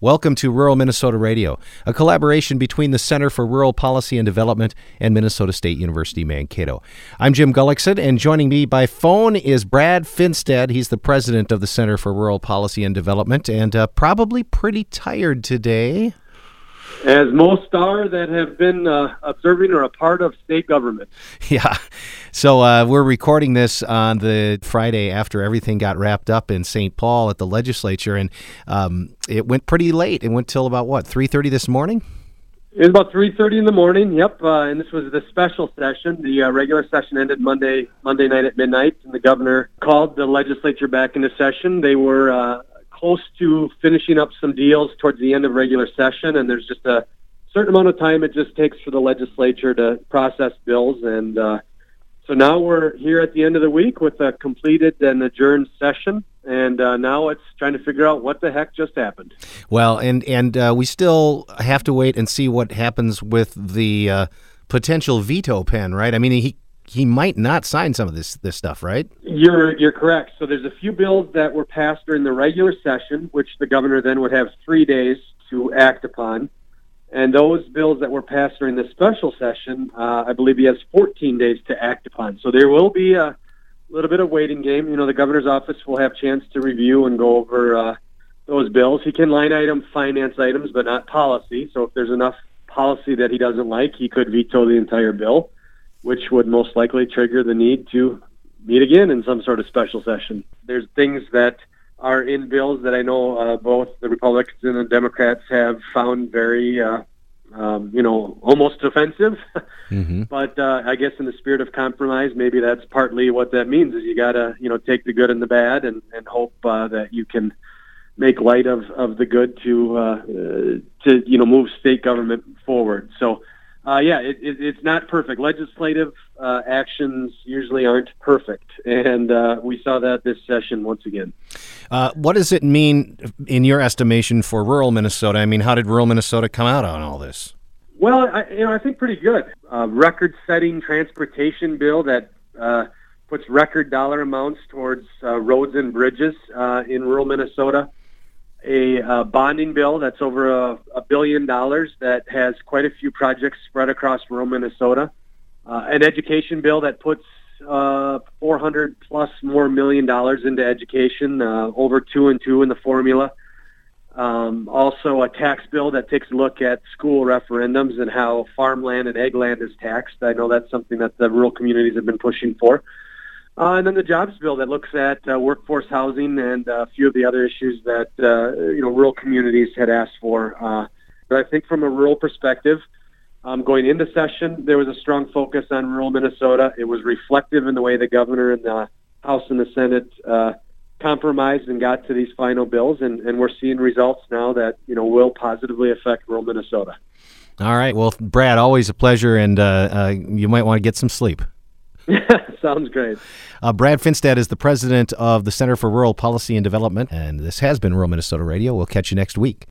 Welcome to Rural Minnesota Radio, a collaboration between the Center for Rural Policy and Development and Minnesota State University Mankato. I'm Jim Gullickson, and joining me by phone is Brad Finstad. He's the president of the Center for Rural Policy and Development, and uh, probably pretty tired today. As most are that have been uh, observing or a part of state government. Yeah. So uh, we're recording this on the Friday after everything got wrapped up in St. Paul at the legislature, and um, it went pretty late. It went till about what three thirty this morning. It was about three thirty in the morning. Yep, uh, and this was the special session. The uh, regular session ended Monday Monday night at midnight, and the governor called the legislature back into session. They were uh, close to finishing up some deals towards the end of regular session, and there's just a certain amount of time it just takes for the legislature to process bills and uh, so now we're here at the end of the week with a completed and adjourned session, and uh, now it's trying to figure out what the heck just happened. Well, and and uh, we still have to wait and see what happens with the uh, potential veto pen, right? I mean, he he might not sign some of this this stuff, right? You're you're correct. So there's a few bills that were passed during the regular session, which the governor then would have three days to act upon. And those bills that were passed during the special session, uh, I believe he has 14 days to act upon. So there will be a little bit of waiting game. You know, the governor's office will have chance to review and go over uh, those bills. He can line item finance items, but not policy. So if there's enough policy that he doesn't like, he could veto the entire bill, which would most likely trigger the need to meet again in some sort of special session. There's things that are in bills that I know uh, both the Republicans and the Democrats have found very, uh, um, you know, almost offensive. Mm-hmm. but uh, I guess in the spirit of compromise, maybe that's partly what that means. Is you got to, you know, take the good and the bad, and and hope uh, that you can make light of of the good to uh, uh, to you know move state government forward. So uh, yeah, it, it, it's not perfect. Legislative uh, actions usually aren't perfect, and uh, we saw that this session once again. Uh, what does it mean, in your estimation, for rural Minnesota? I mean, how did rural Minnesota come out on all this? Well, I, you know, I think pretty good. record-setting transportation bill that uh, puts record dollar amounts towards uh, roads and bridges in rural Minnesota a uh, bonding bill that's over a, a, billion dollars that has quite a few projects spread across rural Minnesota. Uh, an education bill that puts uh, 400 plus more million dollars into education, uh, over two and two in the formula. Um, also, a tax bill that takes a look at school referendums and how farmland and ag land is taxed. I know that's something that the rural communities have been pushing for. Uh, and then the jobs bill that looks at uh, workforce housing and uh, a few of the other issues that uh, you know rural communities had asked for. Uh, but I think from a rural perspective, um, going into session, there was a strong focus on rural Minnesota. It was reflective in the way the governor and the House and the Senate uh, compromised and got to these final bills, and, and we're seeing results now that you know will positively affect rural Minnesota. All right. Well, Brad, always a pleasure, and you might want to get some sleep. Sounds great. Uh, Brad Finstad is the president of the Center for Rural Policy and Development, and this has been Rural Minnesota Radio. We'll catch you next week.